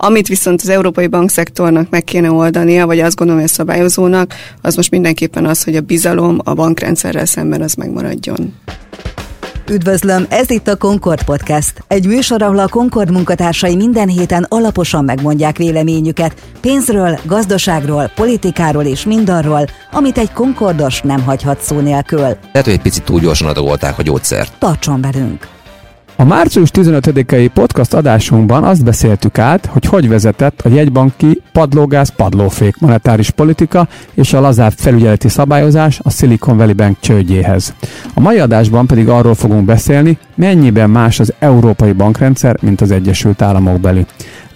Amit viszont az európai bankszektornak meg kéne oldania, vagy azt gondolom, hogy a szabályozónak, az most mindenképpen az, hogy a bizalom a bankrendszerrel szemben az megmaradjon. Üdvözlöm, ez itt a Concord Podcast. Egy műsor, ahol a Concord munkatársai minden héten alaposan megmondják véleményüket pénzről, gazdaságról, politikáról és mindarról, amit egy Concordos nem hagyhat szó nélkül. Lehet, hogy egy picit túl gyorsan adagolták a gyógyszert. Tartson velünk! A március 15-i podcast adásunkban azt beszéltük át, hogy hogy vezetett a jegybanki padlógáz padlófék monetáris politika és a lazább felügyeleti szabályozás a Silicon Valley Bank csődjéhez. A mai adásban pedig arról fogunk beszélni, mennyiben más az európai bankrendszer, mint az Egyesült Államok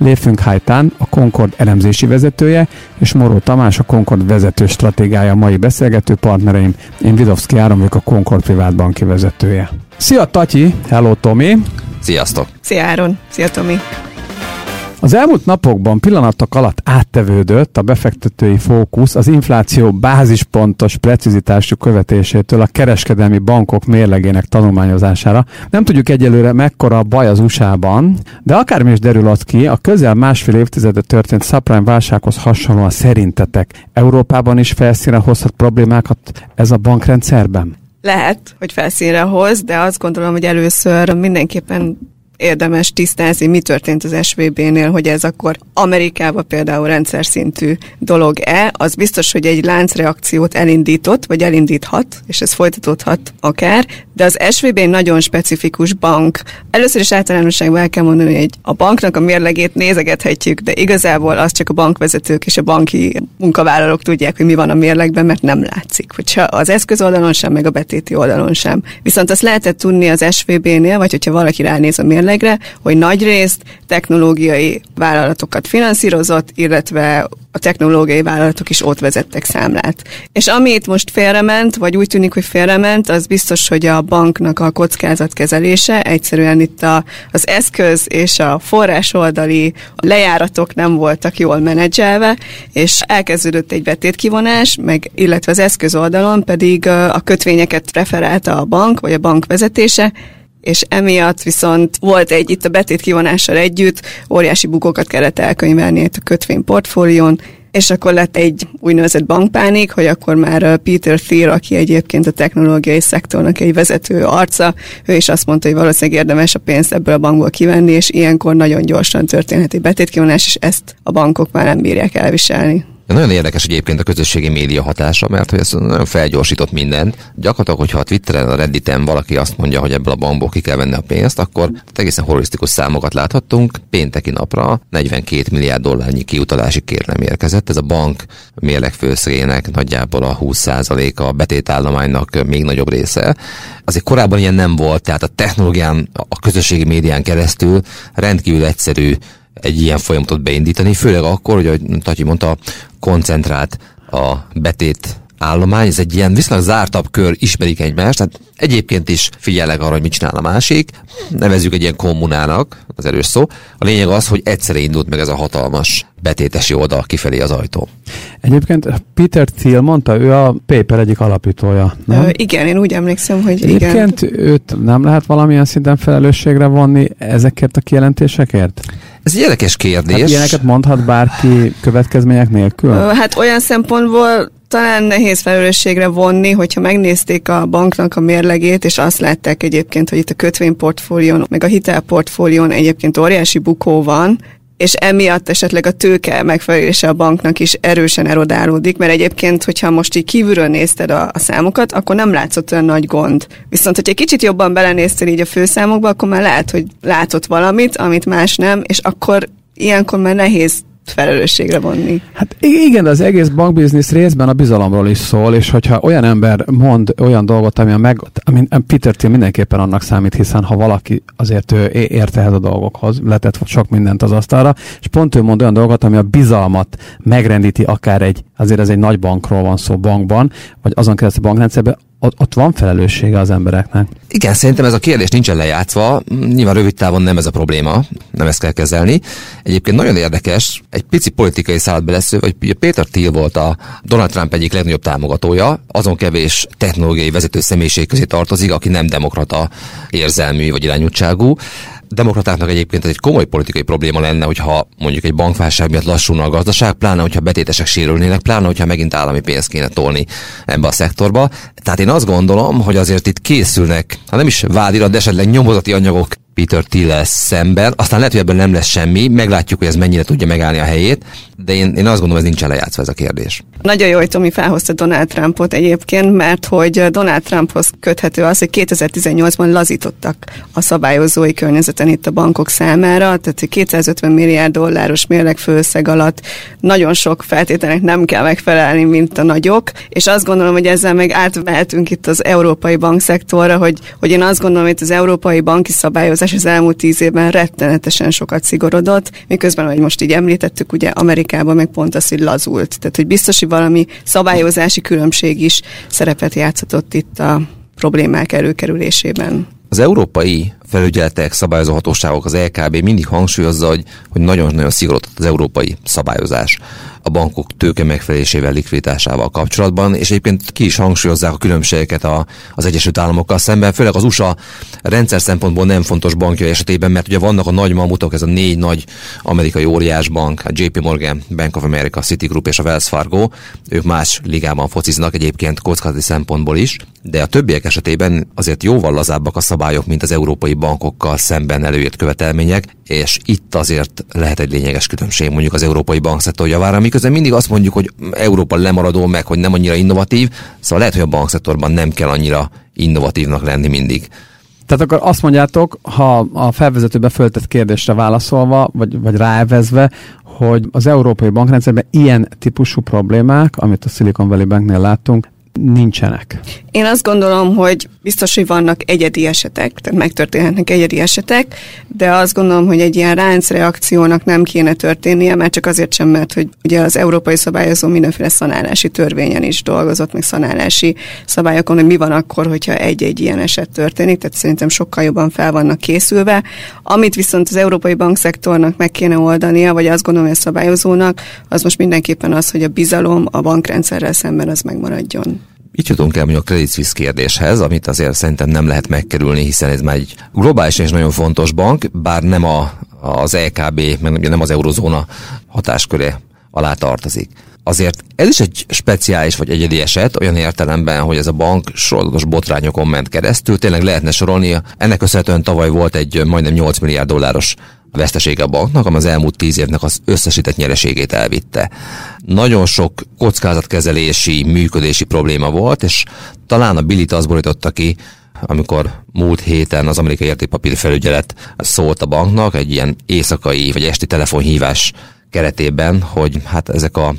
beli. Léfünk Hajtán, a Concord elemzési vezetője, és Moró Tamás, a Concord vezető stratégiája mai beszélgető partnereim. Én Vidovszki Áron vagyok a Concord privát banki vezetője. Szia Tatyi, hello Tomi! Sziasztok! Szia Áron! Szia Tomi! Az elmúlt napokban pillanatok alatt áttevődött a befektetői fókusz az infláció bázispontos precizitású követésétől a kereskedelmi bankok mérlegének tanulmányozására. Nem tudjuk egyelőre mekkora a baj az USA-ban, de akármi is derül az ki, a közel másfél évtizede történt subprime válsághoz hasonlóan szerintetek Európában is felszínre hozhat problémákat ez a bankrendszerben? Lehet, hogy felszínre hoz, de azt gondolom, hogy először mindenképpen érdemes tisztázni, mi történt az SVB-nél, hogy ez akkor Amerikában például rendszer szintű dolog-e. Az biztos, hogy egy láncreakciót elindított, vagy elindíthat, és ez folytatódhat akár, de az SVB egy nagyon specifikus bank. Először is általánosságban el kell mondani, hogy a banknak a mérlegét nézegethetjük, de igazából az csak a bankvezetők és a banki munkavállalók tudják, hogy mi van a mérlegben, mert nem látszik. Hogyha az eszköz oldalon sem, meg a betéti oldalon sem. Viszont azt lehetett tudni az SVB-nél, vagy hogyha valaki ránéz a mérlegre, hogy nagy részt technológiai vállalatokat finanszírozott, illetve a technológiai vállalatok is ott vezettek számlát. És amit most félrement, vagy úgy tűnik, hogy félrement, az biztos, hogy a banknak a kockázatkezelése, egyszerűen itt a, az eszköz és a forrás oldali lejáratok nem voltak jól menedzselve, és elkezdődött egy betétkivonás, meg illetve az eszköz oldalon pedig a kötvényeket referálta a bank, vagy a bank vezetése, és emiatt viszont volt egy itt a betét kivonással együtt, óriási bukókat kellett elkönyvelni itt a kötvényportfólión, és akkor lett egy úgynevezett bankpánik, hogy akkor már Peter Thiel, aki egyébként a technológiai szektornak egy vezető arca, ő is azt mondta, hogy valószínűleg érdemes a pénzt ebből a bankból kivenni, és ilyenkor nagyon gyorsan történhet egy betétkivonás, és ezt a bankok már nem bírják elviselni. Nagyon érdekes egyébként a közösségi média hatása, mert hogy ez nagyon felgyorsított mindent. Gyakorlatilag, hogyha a Twitteren, a Redditen valaki azt mondja, hogy ebből a bankból ki kell venni a pénzt, akkor egészen horrorisztikus számokat láthattunk. Pénteki napra 42 milliárd dollárnyi kiutalási kérelem érkezett. Ez a bank mérlegfőszrének nagyjából a 20%-a, a betétállománynak még nagyobb része. Azért korábban ilyen nem volt, tehát a technológián, a közösségi médián keresztül rendkívül egyszerű egy ilyen folyamatot beindítani, főleg akkor, hogy ahogy Tatyi mondta, koncentrált a betét állomány, ez egy ilyen viszonylag zártabb kör, ismerik egymást, tehát egyébként is figyelek arra, hogy mit csinál a másik, nevezzük egy ilyen kommunának, az erős szó. A lényeg az, hogy egyszerre indult meg ez a hatalmas betétesi oldal kifelé az ajtó. Egyébként Peter Thiel mondta, ő a paper egyik alapítója, nem? Ö, igen, én úgy emlékszem, hogy Egyébként igen. őt nem lehet valamilyen szinten felelősségre vonni ezekért a kijelentésekért? Ez egy érdekes kérdés. Hát ilyeneket mondhat bárki következmények nélkül? Ö, hát olyan szempontból talán nehéz felelősségre vonni, hogyha megnézték a banknak a mérlegét, és azt látták egyébként, hogy itt a kötvényportfólión, meg a hitelportfólión egyébként óriási bukó van, és emiatt esetleg a tőke megfelelése a banknak is erősen erodálódik, mert egyébként, hogyha most így kívülről nézted a, a számokat, akkor nem látszott olyan nagy gond. Viszont, hogyha egy kicsit jobban belenéztél így a főszámokba, akkor már lehet, hogy látott valamit, amit más nem, és akkor ilyenkor már nehéz felelősségre vonni. Hát igen, de az egész bankbiznisz részben a bizalomról is szól, és hogyha olyan ember mond olyan dolgot, ami a meg, ami Peter Thiel mindenképpen annak számít, hiszen ha valaki azért ő ért ehhez a dolgokhoz, letett sok mindent az asztalra, és pont ő mond olyan dolgot, ami a bizalmat megrendíti akár egy, azért ez egy nagy bankról van szó bankban, vagy azon keresztül bankrendszerben, ott, ott van felelőssége az embereknek. Igen, szerintem ez a kérdés nincsen lejátszva. Nyilván rövid távon nem ez a probléma, nem ezt kell kezelni. Egyébként nagyon érdekes, egy pici politikai szállat belesző, hogy Péter Thiel volt a Donald Trump egyik legnagyobb támogatója, azon kevés technológiai vezető személyiség közé tartozik, aki nem demokrata érzelmű vagy irányultságú demokratáknak egyébként ez egy komoly politikai probléma lenne, hogyha mondjuk egy bankválság miatt lassulna a gazdaság, pláne hogyha betétesek sérülnének, pláne hogyha megint állami pénzt kéne tolni ebbe a szektorba. Tehát én azt gondolom, hogy azért itt készülnek, ha nem is vádirat, de esetleg nyomozati anyagok Peter Thiel szemben. Aztán lehet, hogy ebből nem lesz semmi, meglátjuk, hogy ez mennyire tudja megállni a helyét, de én, én azt gondolom, ez nincsen lejátszva ez a kérdés. Nagyon jó, hogy Tomi felhozta Donald Trumpot egyébként, mert hogy Donald Trumphoz köthető az, hogy 2018-ban lazítottak a szabályozói környezeten itt a bankok számára, tehát 250 milliárd dolláros mérleg főszeg alatt nagyon sok feltételnek nem kell megfelelni, mint a nagyok, és azt gondolom, hogy ezzel meg átvehetünk itt az európai bankszektorra, hogy, hogy én azt gondolom, hogy az európai banki szabályozás az elmúlt tíz évben rettenetesen sokat szigorodott, miközben, ahogy most így említettük, ugye Amerikában meg pont az, hogy lazult. Tehát, hogy biztos, hogy valami szabályozási különbség is szerepet játszott itt a problémák előkerülésében. Az európai felügyeletek, szabályozó hatóságok, az LKB mindig hangsúlyozza, hogy, hogy nagyon-nagyon szigorodott az európai szabályozás a bankok tőke megfelelésével, likviditásával kapcsolatban, és egyébként ki is hangsúlyozzák a különbségeket a, az Egyesült Államokkal szemben, főleg az USA rendszer szempontból nem fontos bankja esetében, mert ugye vannak a nagy mamutok, ez a négy nagy amerikai óriás bank, a JP Morgan, Bank of America, Citigroup és a Wells Fargo, ők más ligában fociznak egyébként kockázati szempontból is, de a többiek esetében azért jóval lazábbak a szabályok, mint az európai bankokkal szemben előírt követelmények, és itt azért lehet egy lényeges különbség mondjuk az európai bankszektor javára, miközben mindig azt mondjuk, hogy Európa lemaradó meg, hogy nem annyira innovatív, szóval lehet, hogy a bankszektorban nem kell annyira innovatívnak lenni mindig. Tehát akkor azt mondjátok, ha a felvezetőbe föltett kérdésre válaszolva, vagy, vagy ráevezve, hogy az európai bankrendszerben ilyen típusú problémák, amit a Silicon Valley Banknél láttunk, nincsenek. Én azt gondolom, hogy biztos, hogy vannak egyedi esetek, tehát megtörténhetnek egyedi esetek, de azt gondolom, hogy egy ilyen ráncreakciónak nem kéne történnie, mert csak azért sem, mert hogy ugye az európai szabályozó mindenféle szanálási törvényen is dolgozott, meg szanálási szabályokon, hogy mi van akkor, hogyha egy-egy ilyen eset történik, tehát szerintem sokkal jobban fel vannak készülve. Amit viszont az európai bankszektornak meg kéne oldania, vagy azt gondolom, hogy a szabályozónak, az most mindenképpen az, hogy a bizalom a bankrendszerrel szemben az megmaradjon. Itt jutunk el mondjuk a Credit Suisse kérdéshez, amit azért szerintem nem lehet megkerülni, hiszen ez már egy globális és nagyon fontos bank, bár nem a, az LKB, meg nem az eurozóna hatásköre alá tartozik. Azért ez is egy speciális vagy egyedi eset, olyan értelemben, hogy ez a bank sorozatos botrányokon ment keresztül, tényleg lehetne sorolni. Ennek köszönhetően tavaly volt egy majdnem 8 milliárd dolláros vesztesége a banknak, ami az elmúlt tíz évnek az összesített nyereségét elvitte. Nagyon sok kockázatkezelési, működési probléma volt, és talán a Billit az borította ki, amikor múlt héten az amerikai értékpapír felügyelet szólt a banknak, egy ilyen éjszakai vagy esti telefonhívás keretében, hogy hát ezek a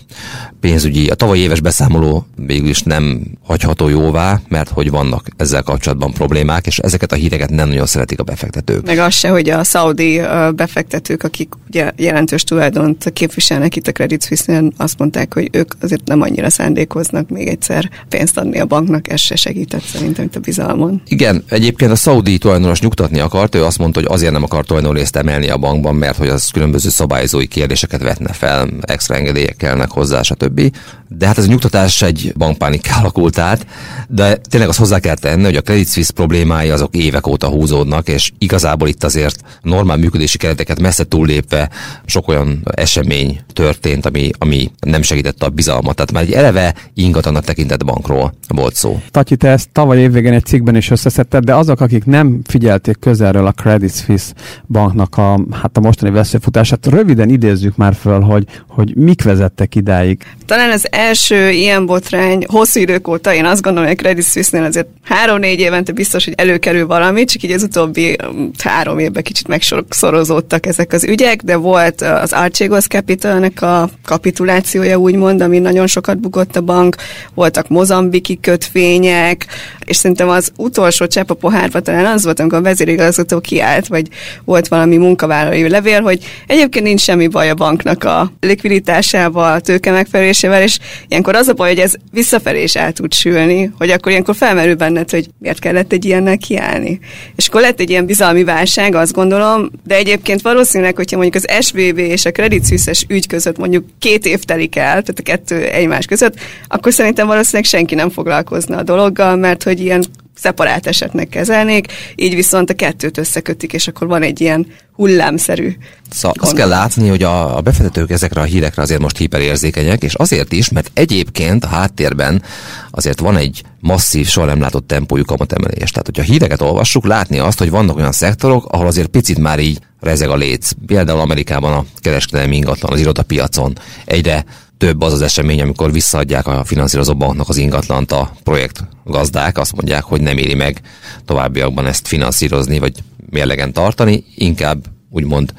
pénzügyi, a tavalyi éves beszámoló végül is nem hagyható jóvá, mert hogy vannak ezzel kapcsolatban problémák, és ezeket a híreket nem nagyon szeretik a befektetők. Meg az se, hogy a szaudi befektetők, akik ugye jelentős tulajdont képviselnek itt a Credit Suisse-nél, azt mondták, hogy ők azért nem annyira szándékoznak még egyszer pénzt adni a banknak, ez se segített szerintem itt a bizalmon. Igen, egyébként a szaudi tulajdonos nyugtatni akart, ő azt mondta, hogy azért nem akart tulajdonrészt emelni a bankban, mert hogy az különböző szabályozói kérdéseket vetne fel, extra engedélyek kellnek hozzá, stb. De hát ez a nyugtatás egy bankpánik alakult át, de tényleg azt hozzá kell tenni, hogy a Credit Suisse problémái azok évek óta húzódnak, és igazából itt azért normál működési kereteket messze túllépve sok olyan esemény történt, ami, ami nem segítette a bizalmat. Tehát már egy eleve ingatlanak tekintett bankról volt szó. Tatyi, te ezt tavaly évvégén egy cikkben is összeszedted, de azok, akik nem figyelték közelről a Credit Suisse banknak a, hát a mostani veszélyfutását, röviden idézzük már föl, hogy, hogy mik vezettek idáig. Talán az első ilyen botrány hosszú idők óta, én azt gondolom, hogy a Credit Suisse-nél azért három-négy évente biztos, hogy előkerül valami, csak így az utóbbi um, három évben kicsit megsorozódtak ezek az ügyek, de volt az Archegos Capitalnek a kapitulációja úgymond, ami nagyon sokat bukott a bank, voltak mozambiki kötvények, és szerintem az utolsó csepp a pohárba talán az volt, amikor a vezérigazgató kiállt, vagy volt valami munkavállalói levél, hogy egyébként nincs semmi baj a banknak a likviditásával, a tőke megfelelésével, és ilyenkor az a baj, hogy ez visszafelé is el tud sülni, hogy akkor ilyenkor felmerül benned, hogy miért kellett egy ilyennel kiállni. És akkor lett egy ilyen bizalmi válság, azt gondolom, de egyébként valószínűleg, hogyha mondjuk az SVB és a Credit Suisse-es ügy között mondjuk két év telik el, tehát a kettő egymás között, akkor szerintem valószínűleg senki nem foglalkozna a dologgal, mert hogy ilyen szeparált esetnek kezelnék, így viszont a kettőt összekötik, és akkor van egy ilyen hullámszerű. Szóval azt kell látni, hogy a, a befektetők ezekre a hírekre azért most hiperérzékenyek, és azért is, mert egyébként a háttérben azért van egy masszív, soha nem látott tempójú kamatemelés. Tehát, hogyha híreket olvassuk, látni azt, hogy vannak olyan szektorok, ahol azért picit már így rezeg a léc. Például Amerikában a kereskedelmi ingatlan, az irodapiacon egyre több az az esemény, amikor visszaadják a finanszírozó banknak az ingatlant a projekt gazdák, azt mondják, hogy nem éri meg továbbiakban ezt finanszírozni, vagy mérlegen tartani, inkább úgymond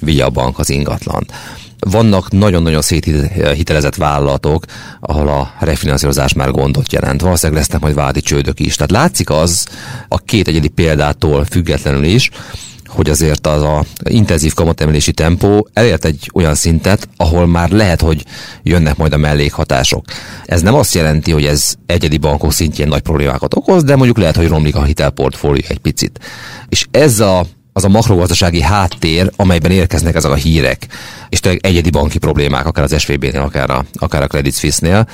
vigye a bank az ingatlant. Vannak nagyon-nagyon széthitelezett vállalatok, ahol a refinanszírozás már gondot jelent. Valószínűleg lesznek majd vádi csődök is. Tehát látszik az a két egyedi példától függetlenül is, hogy azért az a intenzív kamatemelési tempó elért egy olyan szintet, ahol már lehet, hogy jönnek majd a mellékhatások. Ez nem azt jelenti, hogy ez egyedi bankok szintjén nagy problémákat okoz, de mondjuk lehet, hogy romlik a hitelportfólió egy picit. És ez a az a makrogazdasági háttér, amelyben érkeznek ezek a hírek, és tényleg egyedi banki problémák, akár az SVB-nél, akár a, akár a Credit Suisse-nél.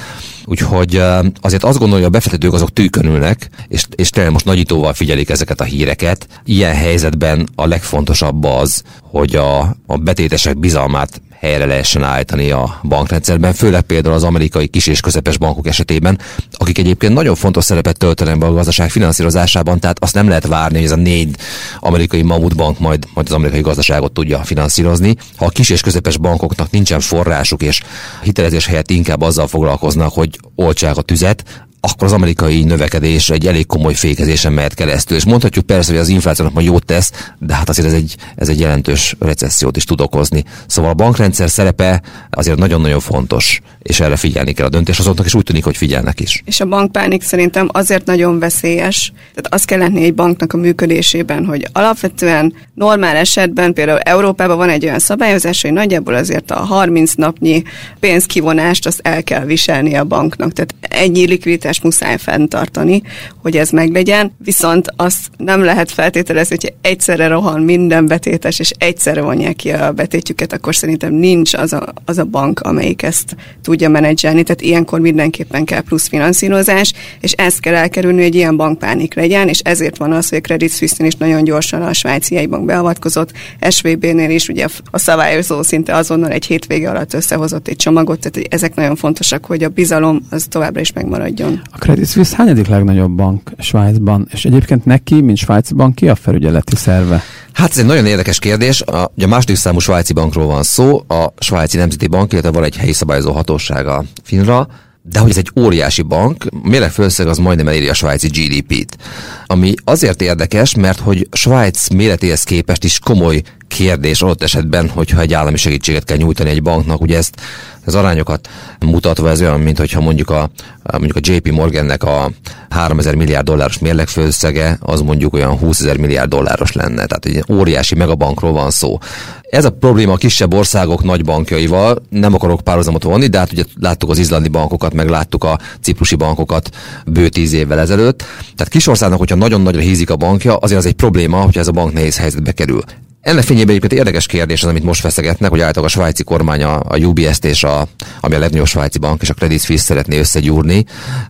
Úgyhogy azért azt gondolja, hogy a befektetők azok tűkönülnek, és, és tényleg most nagyítóval figyelik ezeket a híreket. Ilyen helyzetben a legfontosabb az, hogy a, a betétesek bizalmát helyre lehessen állítani a bankrendszerben, főleg például az amerikai kis és közepes bankok esetében, akik egyébként nagyon fontos szerepet töltenek be a gazdaság finanszírozásában, tehát azt nem lehet várni, hogy ez a négy amerikai mamutbank majd, majd az amerikai gazdaságot tudja finanszírozni. Ha a kis és közepes bankoknak nincsen forrásuk, és hitelezés helyett inkább azzal foglalkoznak, hogy oltsák a tüzet, akkor az amerikai növekedés egy elég komoly fékezésen mehet keresztül. És mondhatjuk persze, hogy az inflációnak majd jót tesz, de hát azért ez egy, ez egy jelentős recessziót is tud okozni. Szóval a bankrendszer szerepe azért nagyon-nagyon fontos, és erre figyelni kell a döntéshozóknak, és úgy tűnik, hogy figyelnek is. És a bankpánik szerintem azért nagyon veszélyes. Tehát azt kell látni egy banknak a működésében, hogy alapvetően normál esetben, például Európában van egy olyan szabályozás, hogy nagyjából azért a 30 napnyi pénzkivonást azt el kell viselni a banknak. Tehát ennyi likviditás likviditást muszáj fenntartani, hogy ez meglegyen, viszont azt nem lehet feltételezni, hogy egyszerre rohan minden betétes, és egyszerre vonják ki a betétjüket, akkor szerintem nincs az a, az a bank, amelyik ezt tudja menedzselni, tehát ilyenkor mindenképpen kell plusz finanszírozás, és ezt kell elkerülni, hogy ilyen bankpánik legyen, és ezért van az, hogy a Credit Suisse-nél is nagyon gyorsan a svájci bank beavatkozott, SVB-nél is ugye a szabályozó szinte azonnal egy hétvége alatt összehozott egy csomagot, tehát ezek nagyon fontosak, hogy a bizalom az továbbra is megmaradjon. A Credit Suisse hányadik legnagyobb bank Svájcban? És egyébként neki, mint svájci bank, ki a felügyeleti szerve? Hát ez egy nagyon érdekes kérdés. A, a második számú svájci bankról van szó, a svájci nemzeti bank, illetve van egy helyi szabályozó hatósága Finra, de hogy ez egy óriási bank, méretfőszeg az majdnem eléri a svájci GDP-t. Ami azért érdekes, mert hogy Svájc méretéhez képest is komoly kérdés adott esetben, hogyha egy állami segítséget kell nyújtani egy banknak, ugye ezt az arányokat mutatva ez olyan, mint hogyha mondjuk a, mondjuk a JP Morgannek a 3000 milliárd dolláros mérlegfőszege, az mondjuk olyan 20 ezer milliárd dolláros lenne. Tehát egy óriási megabankról van szó. Ez a probléma a kisebb országok nagy bankjaival, nem akarok párhuzamot vonni, de hát ugye láttuk az izlandi bankokat, meg láttuk a ciprusi bankokat bő tíz évvel ezelőtt. Tehát kis országnak, hogyha nagyon nagyra hízik a bankja, azért az egy probléma, hogyha ez a bank nehéz helyzetbe kerül. Ennek fényében egyébként érdekes kérdés az, amit most feszegetnek, hogy általában a svájci kormány a, a UBS-t és a, ami a legnagyobb svájci bank és a Credit Suisse szeretné összegyúrni,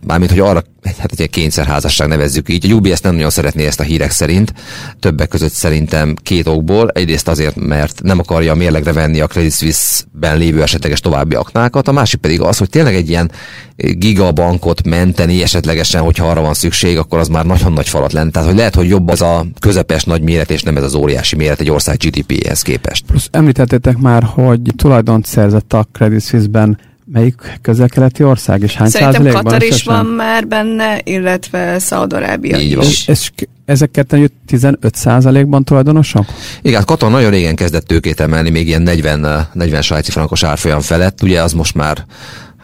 mármint, hogy arra, hát egy kényszerházasság nevezzük így. A UBS nem nagyon szeretné ezt a hírek szerint, többek között szerintem két okból. Egyrészt azért, mert nem akarja a mérlegre venni a Credit Suisse-ben lévő esetleges további aknákat, a másik pedig az, hogy tényleg egy ilyen gigabankot menteni esetlegesen, hogyha arra van szükség, akkor az már nagyon nagy falat lenne. Tehát, hogy lehet, hogy jobb az a közepes nagy méret, és nem ez az óriási méret egy ország GDP-hez képest. Plusz említettétek már, hogy tulajdont szerzett a Credit Suisse-ben Melyik közel-keleti ország, és hány Szerintem Katar is van már benne, illetve Szaudarábia is. Van. És, és ezek ketten 15 százalékban tulajdonosok? Igen, hát Katar nagyon régen kezdett tőkét emelni, még ilyen 40, 40 svájci frankos árfolyam felett, ugye az most már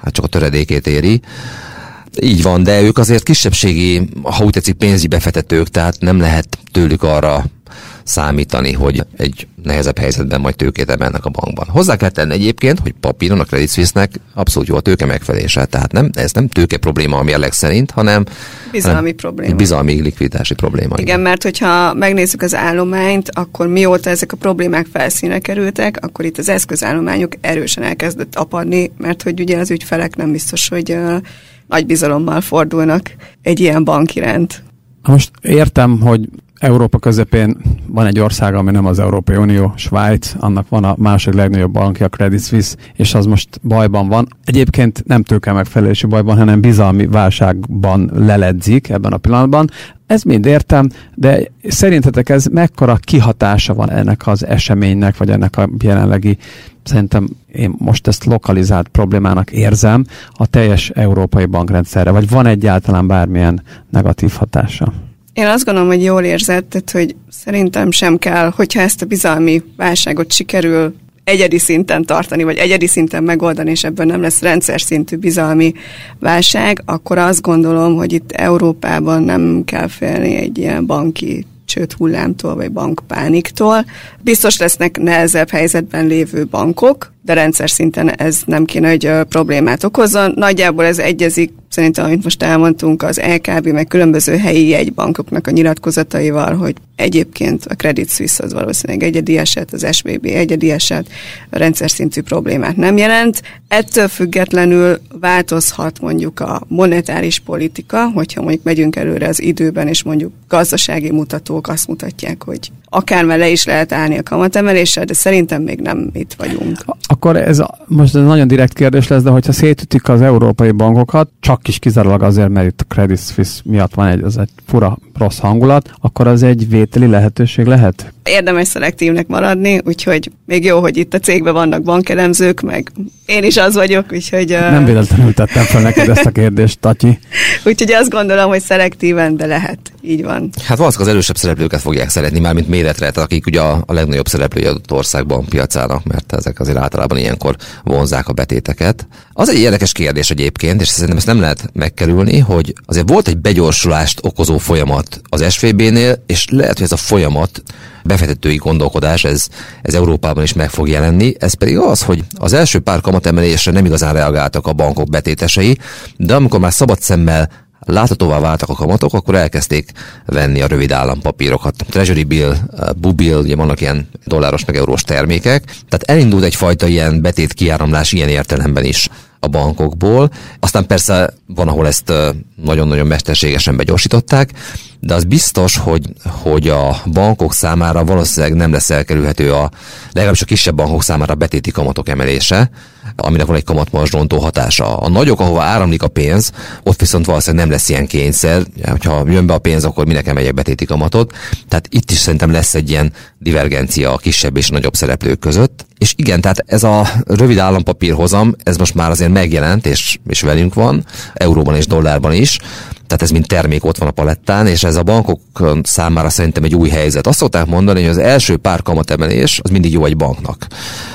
hát csak a töredékét éri. Így van, de ők azért kisebbségi, ha úgy tetszik, pénzügyi befektetők, tehát nem lehet tőlük arra számítani, hogy egy nehezebb helyzetben majd tőkét emelnek a bankban. Hozzá kell tenni egyébként, hogy papíron a Credit Suisse-nek abszolút jó a tőke megfelelése. Tehát nem, ez nem tőke probléma a mérleg szerint, hanem bizalmi hanem probléma. Bizalmi likviditási probléma. Igen, igen, mert hogyha megnézzük az állományt, akkor mióta ezek a problémák felszíne kerültek, akkor itt az eszközállományok erősen elkezdett apadni, mert hogy ugye az ügyfelek nem biztos, hogy uh, nagy bizalommal fordulnak egy ilyen bank iránt. Most értem, hogy Európa közepén van egy ország, ami nem az Európai Unió, Svájc, annak van a második legnagyobb bankja, a Credit Suisse, és az most bajban van. Egyébként nem tőke megfelelési bajban, hanem bizalmi válságban leledzik ebben a pillanatban. Ez mind értem, de szerintetek ez mekkora kihatása van ennek az eseménynek, vagy ennek a jelenlegi, szerintem én most ezt lokalizált problémának érzem a teljes európai bankrendszerre, vagy van egyáltalán bármilyen negatív hatása? Én azt gondolom, hogy jól érzed, tehát, hogy szerintem sem kell, hogyha ezt a bizalmi válságot sikerül egyedi szinten tartani, vagy egyedi szinten megoldani, és ebből nem lesz rendszer szintű bizalmi válság, akkor azt gondolom, hogy itt Európában nem kell félni egy ilyen banki csőd hullámtól, vagy bankpániktól. Biztos lesznek nehezebb helyzetben lévő bankok, de rendszer szinten ez nem kéne, hogy problémát okozzon. Nagyjából ez egyezik szerintem, amit most elmondtunk, az LKB meg különböző helyi jegybankoknak a nyilatkozataival, hogy egyébként a Credit Suisse az valószínűleg egyedi eset, az SBB egyedi eset, a rendszer szintű problémát nem jelent. Ettől függetlenül változhat mondjuk a monetáris politika, hogyha mondjuk megyünk előre az időben, és mondjuk gazdasági mutatók azt mutatják, hogy akár le is lehet állni a kamatemeléssel, de szerintem még nem itt vagyunk. Akkor ez most ez nagyon direkt kérdés lesz, de hogyha szétütik az európai bankokat, csak is kizárólag azért, mert itt a Credit Suisse miatt van egy, az egy fura rossz hangulat, akkor az egy vételi lehetőség lehet? Érdemes szelektívnek maradni, úgyhogy még jó, hogy itt a cégben vannak bankelemzők, meg én is az vagyok, úgyhogy... Nem véletlenül tettem fel neked ezt a kérdést, Tatyi. úgyhogy azt gondolom, hogy szelektíven, de lehet. Így van. Hát valószínűleg az erősebb szereplőket fogják szeretni, már mint méretre, tehát akik ugye a, a legnagyobb szereplői adott országban piacának, mert ezek azért általában ilyenkor vonzák a betéteket. Az egy érdekes kérdés egyébként, és szerintem ezt nem lehet megkerülni, hogy azért volt egy begyorsulást okozó folyamat az SVB-nél, és lehet, hogy ez a folyamat befektetői gondolkodás, ez, ez Európában is meg fog jelenni. Ez pedig az, hogy az első pár kamatemelésre nem igazán reagáltak a bankok betétesei, de amikor már szabad szemmel láthatóvá váltak a kamatok, akkor elkezdték venni a rövid állampapírokat. Treasury bill, bubill, ugye vannak ilyen dolláros meg eurós termékek, tehát elindult egyfajta ilyen betét kiáramlás ilyen értelemben is a bankokból. Aztán persze van, ahol ezt nagyon-nagyon mesterségesen begyorsították, de az biztos, hogy, hogy a bankok számára valószínűleg nem lesz elkerülhető a legalábbis a kisebb bankok számára a betéti kamatok emelése, aminek van egy kamatmarzsrontó hatása. A nagyok, ahova áramlik a pénz, ott viszont valószínűleg nem lesz ilyen kényszer, hogyha jön be a pénz, akkor minek emeljek betéti kamatot. Tehát itt is szerintem lesz egy ilyen divergencia a kisebb és nagyobb szereplők között. És igen, tehát ez a rövid állampapír hozam, ez most már azért megjelent, és, és velünk van, euróban és dollárban is, tehát ez mint termék ott van a palettán, és ez a bankok számára szerintem egy új helyzet. Azt szokták mondani, hogy az első pár kamatemelés az mindig jó egy banknak.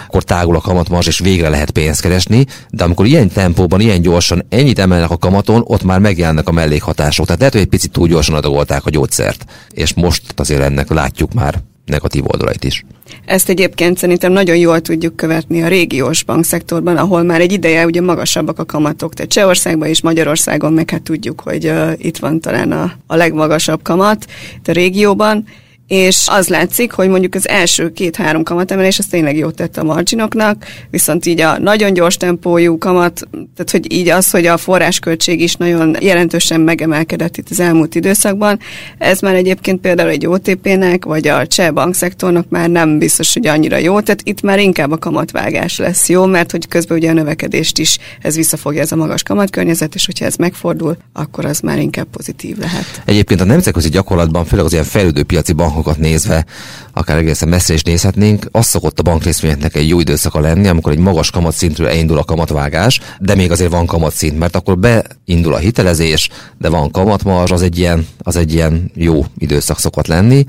Akkor tágul a kamatmarzs, és végre lehet pénzt keresni, de amikor ilyen tempóban, ilyen gyorsan ennyit emelnek a kamaton, ott már megjelennek a mellékhatások. Tehát lehet, hogy egy picit túl gyorsan adagolták a gyógyszert. És most azért ennek látjuk már negatív oldalait is. Ezt egyébként szerintem nagyon jól tudjuk követni a régiós bankszektorban, ahol már egy ideje ugye magasabbak a kamatok. Tehát Csehországban és Magyarországon meg hát tudjuk, hogy uh, itt van talán a, a legmagasabb kamat itt a régióban, és az látszik, hogy mondjuk az első két-három kamatemelés az tényleg jót tett a marginoknak, viszont így a nagyon gyors tempójú kamat, tehát hogy így az, hogy a forrásköltség is nagyon jelentősen megemelkedett itt az elmúlt időszakban, ez már egyébként például egy OTP-nek, vagy a cseh bankszektornak már nem biztos, hogy annyira jó, tehát itt már inkább a kamatvágás lesz jó, mert hogy közben ugye a növekedést is ez visszafogja ez a magas kamatkörnyezet, és hogyha ez megfordul, akkor az már inkább pozitív lehet. Egyébként a nemzetközi gyakorlatban, főleg az ilyen fejlődő piaci bank bankokat nézve, akár egészen messze is nézhetnénk, az szokott a bankrészvényeknek egy jó időszaka lenni, amikor egy magas kamatszintről elindul a kamatvágás, de még azért van kamatszint, mert akkor beindul a hitelezés, de van kamatmarzs, az egy ilyen, az egy ilyen jó időszak szokott lenni.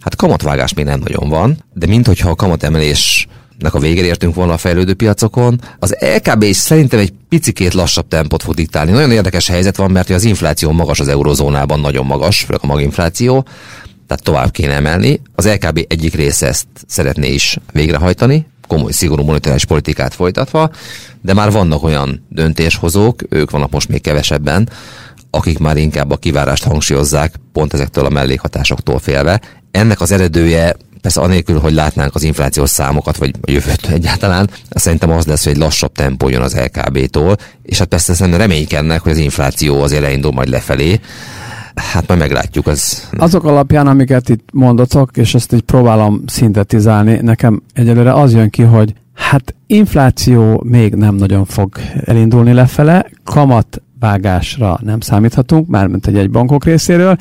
Hát kamatvágás még nem nagyon van, de minthogyha a kamatemelés nek a végére értünk volna a fejlődő piacokon. Az LKB is szerintem egy picikét lassabb tempót fog diktálni. Nagyon érdekes helyzet van, mert az infláció magas az eurozónában, nagyon magas, főleg a maginfláció tehát tovább kéne emelni. Az LKB egyik része ezt szeretné is végrehajtani, komoly, szigorú monetáris politikát folytatva, de már vannak olyan döntéshozók, ők vannak most még kevesebben, akik már inkább a kivárást hangsúlyozzák, pont ezektől a mellékhatásoktól félve. Ennek az eredője persze anélkül, hogy látnánk az inflációs számokat, vagy a jövőt egyáltalán, szerintem az lesz, hogy egy lassabb tempó jön az LKB-tól, és hát persze szerintem reménykednek, hogy az infláció azért elindul majd lefelé, Hát majd meglátjuk. Az... Azok alapján, amiket itt mondotok, és ezt így próbálom szintetizálni, nekem egyelőre az jön ki, hogy hát infláció még nem nagyon fog elindulni lefele, kamat vágásra nem számíthatunk, mármint egy egy bankok részéről,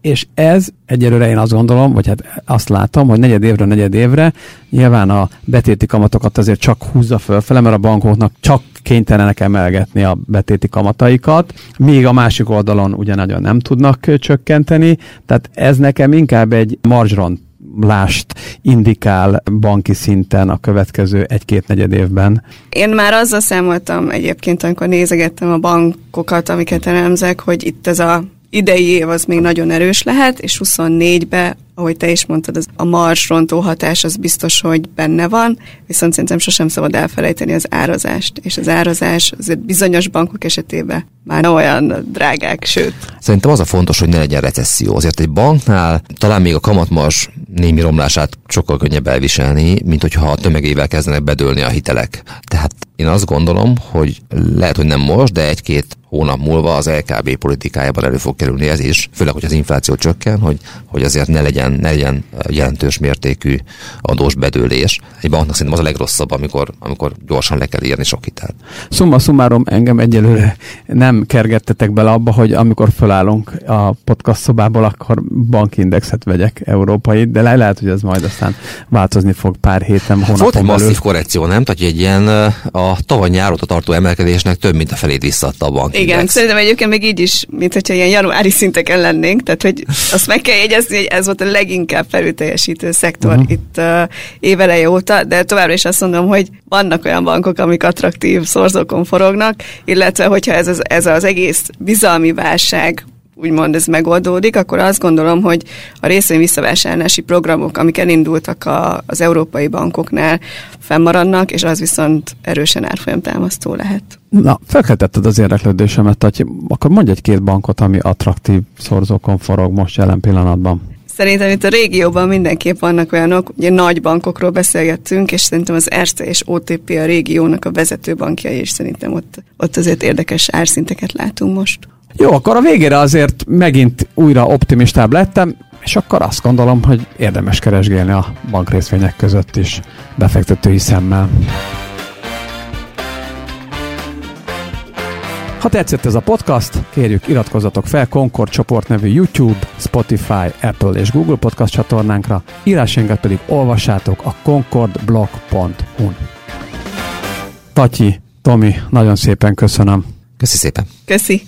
és ez egyelőre én azt gondolom, vagy hát azt látom, hogy negyed évre, negyed évre nyilván a betéti kamatokat azért csak húzza fölfele, mert a bankoknak csak kénytelenek emelgetni a betéti kamataikat, míg a másik oldalon ugye nagyon nem tudnak csökkenteni, tehát ez nekem inkább egy marzsron lást indikál banki szinten a következő egy-két negyed évben? Én már azzal számoltam egyébként, amikor nézegettem a bankokat, amiket elemzek, hogy itt ez a idei év az még nagyon erős lehet, és 24-be, ahogy te is mondtad, az a marsrontó hatás az biztos, hogy benne van, viszont szerintem sosem szabad elfelejteni az árazást, és az árazás azért bizonyos bankok esetében már olyan drágák, sőt. Szerintem az a fontos, hogy ne legyen recesszió. Azért egy banknál talán még a kamatmars némi romlását sokkal könnyebb elviselni, mint hogyha a tömegével kezdenek bedőlni a hitelek. Tehát én azt gondolom, hogy lehet, hogy nem most, de egy-két hónap múlva az LKB politikájában elő fog kerülni ez is, főleg, hogy az infláció csökken, hogy, hogy azért ne legyen, ne legyen jelentős mértékű adós bedőlés. Egy banknak szerintem az a legrosszabb, amikor, amikor gyorsan le kell írni sok hitelt. Szumma szumárom engem egyelőre nem kergettetek bele abba, hogy amikor fölállunk a podcast szobából, akkor bankindexet vegyek európai, de le lehet, hogy ez majd aztán változni fog pár héten, hónapon Volt egy belül. masszív korrekció, nem? Tehát egy ilyen a tavaly nyáróta tartó emelkedésnek több mint a felét visszadta a bank. Igen, szerintem egyébként még így is, mint hogyha ilyen januári szinteken lennénk, tehát hogy azt meg kell jegyezni, hogy ez volt a leginkább felülteljesítő szektor uh-huh. itt uh, éveleje óta, de továbbra is azt mondom, hogy vannak olyan bankok, amik attraktív szorzókon forognak, illetve hogyha ez az, ez az egész bizalmi válság úgymond ez megoldódik, akkor azt gondolom, hogy a részvény visszavásárlási programok, amik elindultak a, az európai bankoknál, fennmaradnak, és az viszont erősen árfolyamtámasztó lehet. Na, felkeltetted az érdeklődésemet, Tatyi. Akkor mondj egy-két bankot, ami attraktív szorzókon forog most jelen pillanatban. Szerintem itt a régióban mindenképp vannak olyanok, ugye nagy bankokról beszélgettünk, és szerintem az Erste és OTP a régiónak a vezető bankja, és szerintem ott, ott azért érdekes árszinteket látunk most. Jó, akkor a végére azért megint újra optimistább lettem, és akkor azt gondolom, hogy érdemes keresgélni a bankrészvények között is befektetői szemmel. Ha tetszett ez a podcast, kérjük iratkozzatok fel Concord csoport nevű YouTube, Spotify, Apple és Google podcast csatornánkra, írásainkat pedig olvassátok a concordblog.hu-n. Tatyi, Tomi, nagyon szépen köszönöm. Köszi szépen. Köszi.